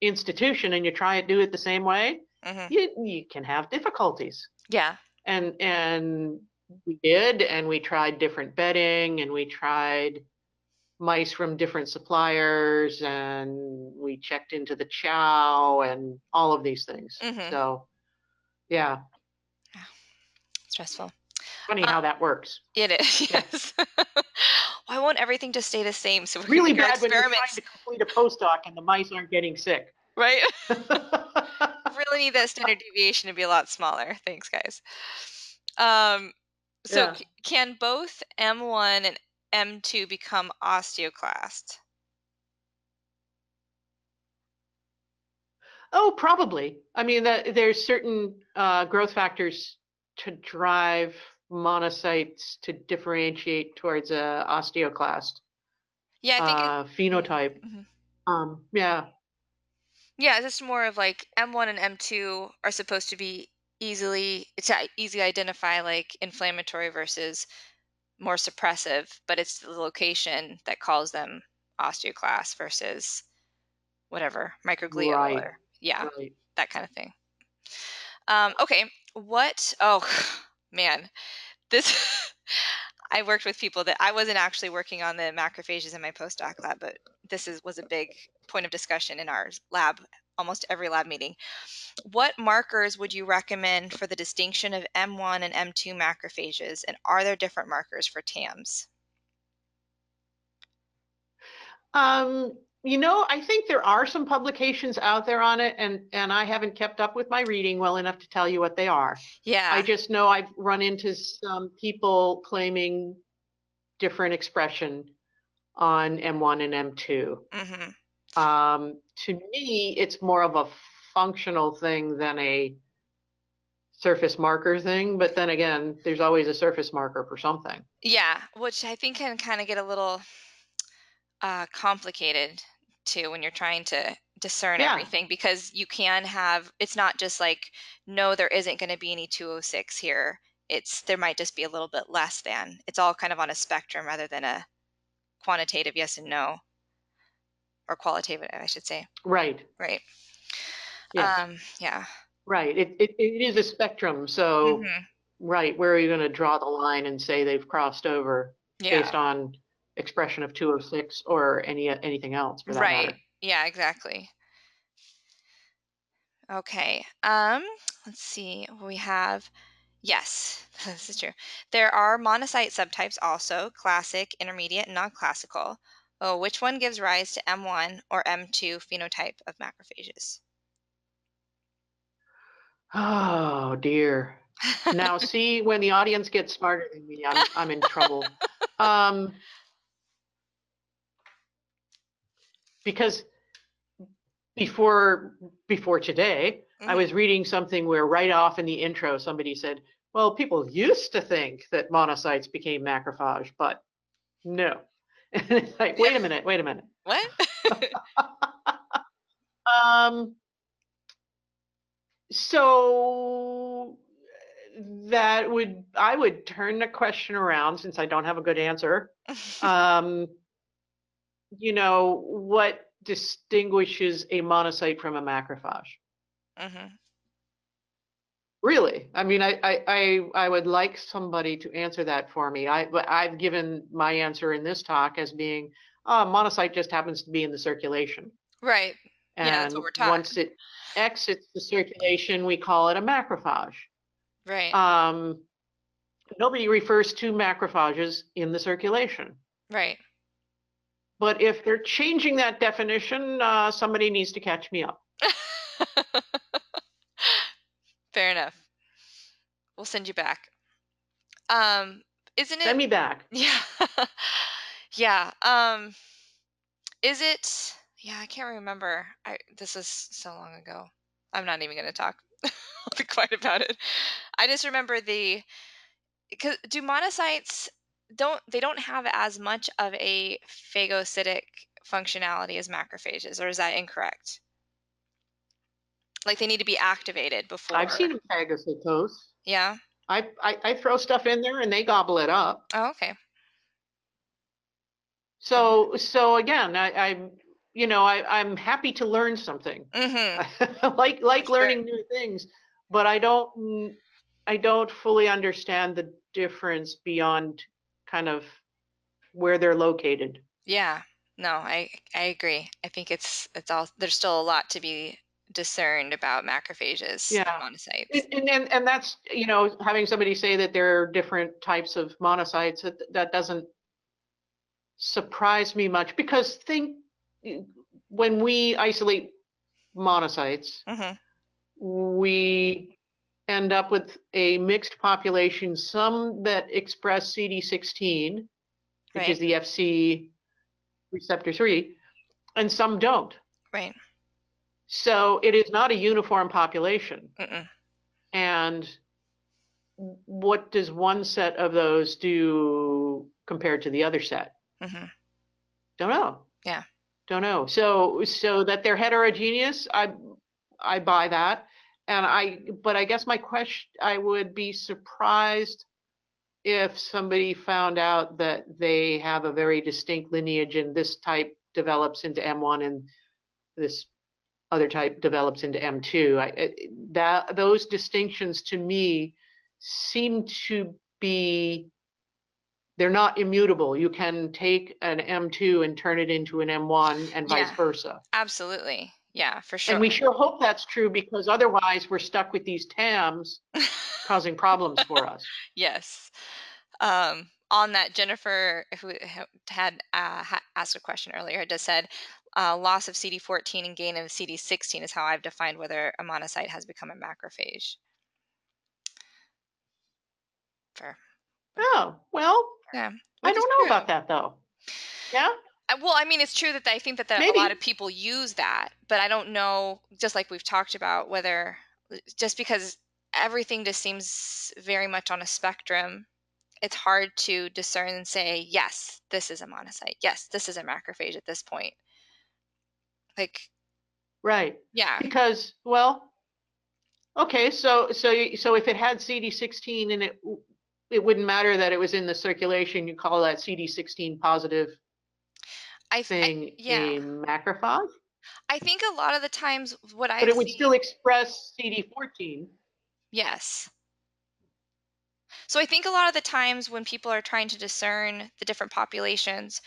institution and you try and do it the same way, hmm you you can have difficulties. Yeah. And and we did, and we tried different bedding, and we tried mice from different suppliers, and we checked into the chow and all of these things. Mhm. So, yeah, Stressful. funny Uh, how that works. It is. Yeah. Yes. Why won't everything just stay the same? So we can Really bad when you're trying to complete a postdoc and the mice aren't getting sick. right? really need that standard deviation to be a lot smaller. Thanks, guys. Um, so Yeah. c- can both M1 and M2 become osteoclast? Oh, probably. I mean, that there's certain uh, growth factors to drive monocytes to differentiate towards a osteoclast Yeah, I think. it- uh, phenotype. Mhm. Um, yeah, yeah, it's just more of like M1 and M2 are supposed to be easily to easily identify like inflammatory versus more suppressive, but it's the location that calls them osteoclast versus whatever microglial Right. or yeah, right. that kind of thing. Um, okay, what? Oh man, this. I worked with people that I wasn't actually working on the macrophages in my postdoc lab, but this is was a big point of discussion in our lab, almost every lab meeting. What markers would you recommend for the distinction of M1 and M2 macrophages, and are there different markers for TAMs? Um, you know, I think there are some publications out there on it, and and I haven't kept up with my reading well enough to tell you what they are. Yeah, I just know I've run into some people claiming different expression on M1 and M2. hmm Um, to me, it's more of a functional thing than a surface marker thing. But then again, there's always a surface marker for something. yeah, which I think can kind of get a little uh, complicated too when you're trying to discern Yeah. everything because you can have it's not just like no there isn't going to be any 206 here it's there might just be a little bit less than it's all kind of on a spectrum rather than a quantitative yes and no or qualitative i should say Right. right Yeah. um yeah right. It, it, it is a spectrum. So, Mhm. right, where are you going to draw the line and say they've crossed over yeah based on expression of 206 or any anything else for that right matter? yeah exactly okay um let's see we have yes this is true there are monocyte subtypes also classic intermediate and non-classical oh which one gives rise to m1 or m2 phenotype of macrophages Oh dear. Now, see, when the audience gets smarter than me, I'm I'm in trouble. Um, because before before today, I Mhm. was reading something where right off in the intro somebody said, "Well, people used to think that monocytes became macrophage, but no." And it's like, wait a minute, wait a minute. what Um, so that would I would turn the question around since I don't have a good answer. Um, you know, what distinguishes a monocyte from a macrophage? Mhm. Really? I mean, I, I, I, I would like somebody to answer that for me. I, I've given my answer in this talk as being, uh, monocyte just happens to be in the circulation. right And Yeah, that's what we're taught. once it exits the circulation, we call it a macrophage. Right. Um, nobody refers to macrophages in the circulation. right. But if they're changing that definition, uh, somebody needs to catch me up. Fair enough. We'll send you back. Um, isn't it? Send me back. Yeah. yeah. Um is it yeah, I can't remember. I this is so long ago. I'm not even going to talk I'll be quiet about it. I just remember the cuz do monocytes don't they don't have as much of a phagocytic functionality as macrophages or is that incorrect? Like they need to be activated before. I've seen them phagocytose. Yeah. I, I, I throw stuff in there and they gobble it up. Oh, okay. So so again, I, I'm you know I, I'm happy to learn something. Mhm. like like sure. learning new things, but I don't I don't fully understand the difference beyond kind of where they're located. Yeah, no, I I agree. I think it's it's all there's still a lot to be discerned about macrophages Yeah. and monocytes. And, and and that's you know having somebody say that there are different types of monocytes that that doesn't surprise me much because think when we isolate monocytes hmm we end up with a mixed population, some that express CD16, which is the FC receptor 3, and some don't. Right. So it is not a uniform population. Mm-mm. And what does one set of those do compared to the other set? hmm Don't know. Yeah. Don't know. So so that they're heterogeneous, I I buy that. And I but I guess my question I would be surprised if somebody found out that they have a very distinct lineage and this type develops into M1 and this other type develops into M2. I, that those distinctions to me seem to be they're not immutable. You can take an M2 and turn it into an M1 and vice versa. Absolutely. Yeah, for sure. And we sure hope that's true because otherwise we're stuck with these TAMs causing problems for us. yes. Um, on that, Jennifer, who had uh, asked a question earlier, just said uh, loss of CD14 and gain of CD16 is how I've defined whether a monocyte has become a macrophage. Fair. Oh, well, Yeah. I which don't know true. about that though. Yeah? Uh, Well, I mean, it's true that I think that, that a lot of people use that, but I don't know, just like we've talked about, whether just because everything just seems very much on a spectrum, it's hard to discern and say, yes, this is a monocyte. Yes, this is a macrophage at this point. Like, Right. yeah, Because, well, okay, so so you- so if it had CD16 and it w- it wouldn't matter that it was in the circulation, you call that CD16 positive I, th- I thing yeah. a macrophage, I think a lot of the times what I but it would still express CD14. Yes. So I think a lot of the times when people are trying to discern the different populations,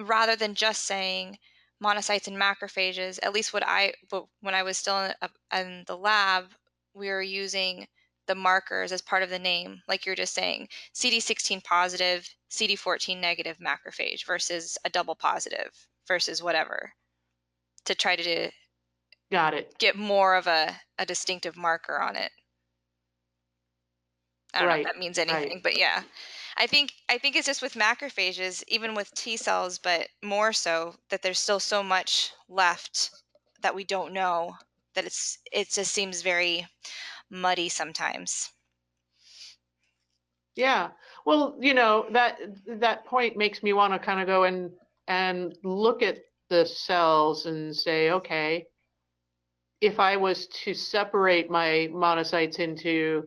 rather than just saying monocytes and macrophages, at least what I when I was still in, in the lab, we were using the markers as part of the name, like you're just saying, CD16 positive, CD14 negative macrophage versus a double positive versus whatever, to try to Got it. get more of a, a distinctive marker on it. I don't know Right, if that means right. anything, but yeah. I think I think it's just with macrophages, even with T cells, but more so that there's still so much left that we don't know that it's it just seems very muddy sometimes. Yeah. Well, you know, that that point makes me want to kind of go and and look at the cells and say, okay, if I was to separate my monocytes into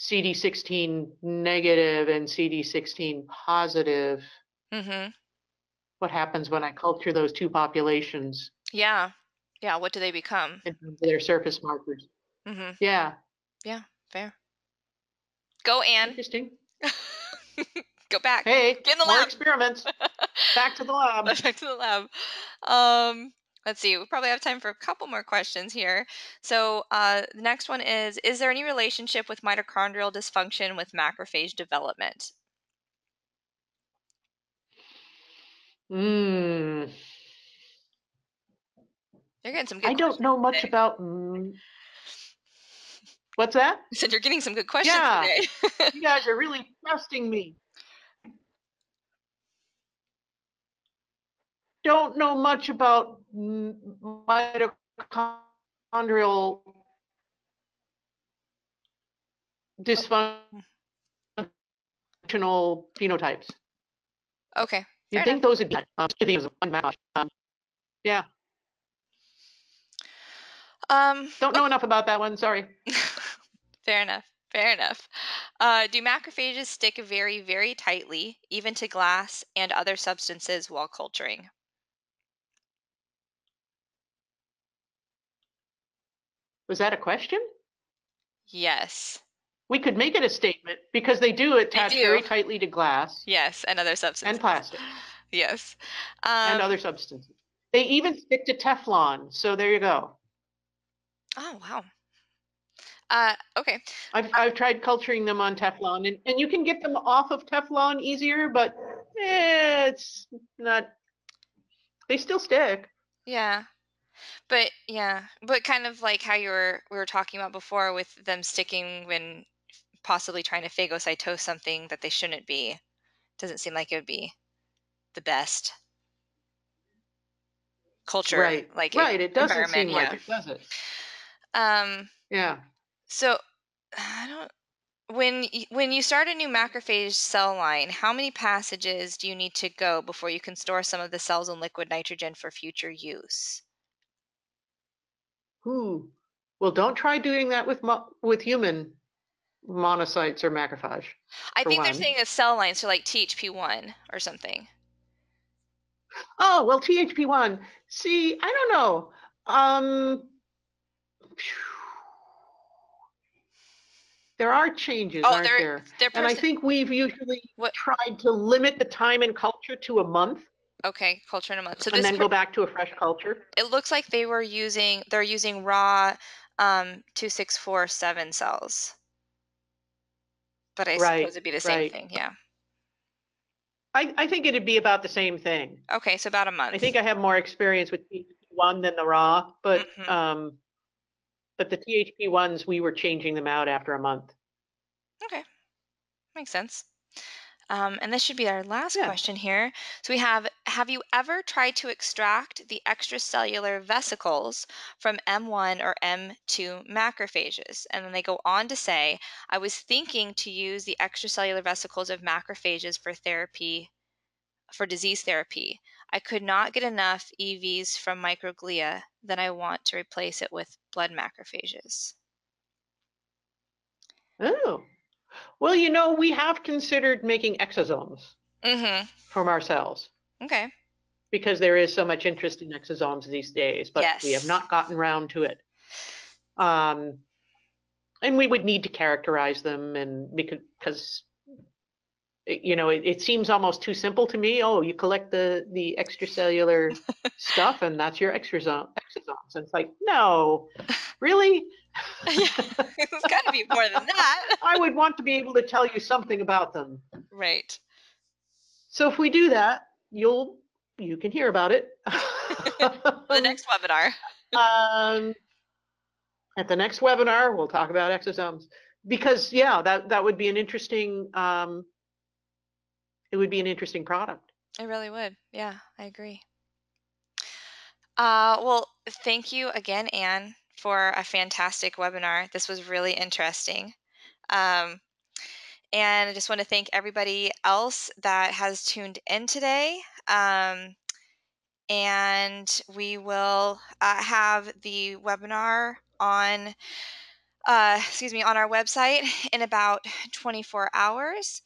CD16 negative and CD16 positive, Mhm. what happens when I culture those two populations Yeah. Yeah, what do they become? in terms of their surface markers? Mhm. Yeah, Yeah, Fair. Go Anne. interesting. Go back. Hey, Get in the more lab. experiments. Back to the lab. back to the lab. Um, Let's see. We probably have time for a couple more questions here. So uh, the next one is: Is there any relationship with mitochondrial dysfunction with macrophage development? Hmm. You're getting some good. I don't know much today. about. mm, What's that? I said you're getting some good questions Yeah. today. You guys are really trusting me. Don't know much about mitochondrial dysfunctional phenotypes. okay. Fair think those would be um, things one match. Um, yeah, Um. don't know enough about that one. Sorry. Fair enough. Fair enough. Uh, do macrophages stick very, very tightly, even to glass and other substances while culturing? Was that a question? Yes. We could make it a statement because they do attach do. very tightly to glass Yes, and other substances. and plastic Yes. Um, and other substances. They even stick to Teflon. So there you go. Oh wow. Uh, okay. I've, I've tried culturing them on Teflon and, and you can get them off of Teflon easier, but eh, it's not, they still stick. Yeah. But yeah, but kind of like how you were we were talking about before with them sticking when possibly trying to phagocytose something that they shouldn't be. Doesn't seem like it would be the best culture. Right. Like right. It doesn't seem like yeah. it, does it? Um. Yeah. So I don't. When when you start a new macrophage cell line, how many passages do you need to go before you can store some of the cells in liquid nitrogen for future use? Ooh. Well, don't try doing that with with human monocytes or macrophage. I think they're saying a cell line, so like THP1 or something. Oh, well, THP1. See, I don't know. Um, there are changes, Oh, aren't there? And I think we've usually What- tried to limit the time in culture to a month okay culture in a month. So and this then go back to a fresh culture. it looks like they were using they're using raw um, two six four seven cells, but I Right, suppose it'd be the same right. thing. Yeah. I, I think it'd be about the same thing. Okay, so about a month. I think I have more experience with THP1 than the raw, but Mhm. um, but the THP ones we were changing them out after a month. Okay, makes sense. Um, and this should be our last Yeah. question here. So we have: Have you ever tried to extract the extracellular vesicles from M1 or M2 macrophages? And then they go on to say, I was thinking to use the extracellular vesicles of macrophages for therapy, for disease therapy. I could not get enough EVs from microglia. Then I want to replace it with blood macrophages. Oh, well, you know, we have considered making exosomes Mm-hmm. from our cells Okay. because there is so much interest in exosomes these days, but we have not gotten around to it. Um, and we would need to characterize them and because, because you know, it, it seems almost too simple to me. Oh, you collect the the extracellular stuff and that's your exosome exosomes. And it's like, no, really? it's got to be more than that. I would want to be able to tell you something about them. Right. So if we do that, you'll you can hear about it. The next webinar. um, at the next webinar, we'll talk about exosomes because yeah, that that would be an interesting. Um, it would be an interesting product. It really would. Yeah, I agree. Uh, well, thank you again, Anne, for a fantastic webinar. This was really interesting. Um, and I just want to thank everybody else that has tuned in today. Um, and we will uh, have the webinar on, uh, excuse me, on our website in about 24 hours.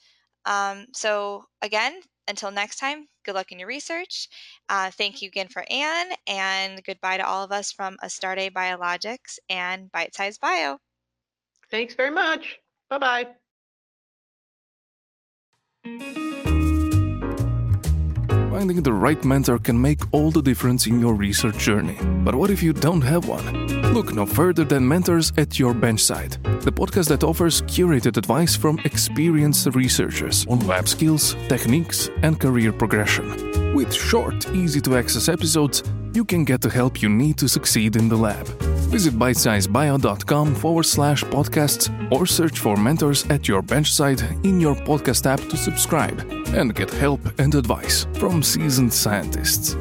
Um, so again, until next time, good luck in your research. Uh, thank you again for Anne, and goodbye to all of us from Astarte Biologics and Bitesize Bio. Thanks very much. Bye bye. Finding the right mentor can make all the difference in your research journey. But what if you don't have one? Look no further than Mentors at Your Benchside, the podcast that offers curated advice from experienced researchers on lab skills, techniques, and career progression. With short, easy to access episodes, you can get the help you need to succeed in the lab. Visit bitesizebio.com forward slash podcasts or search for mentors at your benchside in your podcast app to subscribe and get help and advice from seasoned scientists.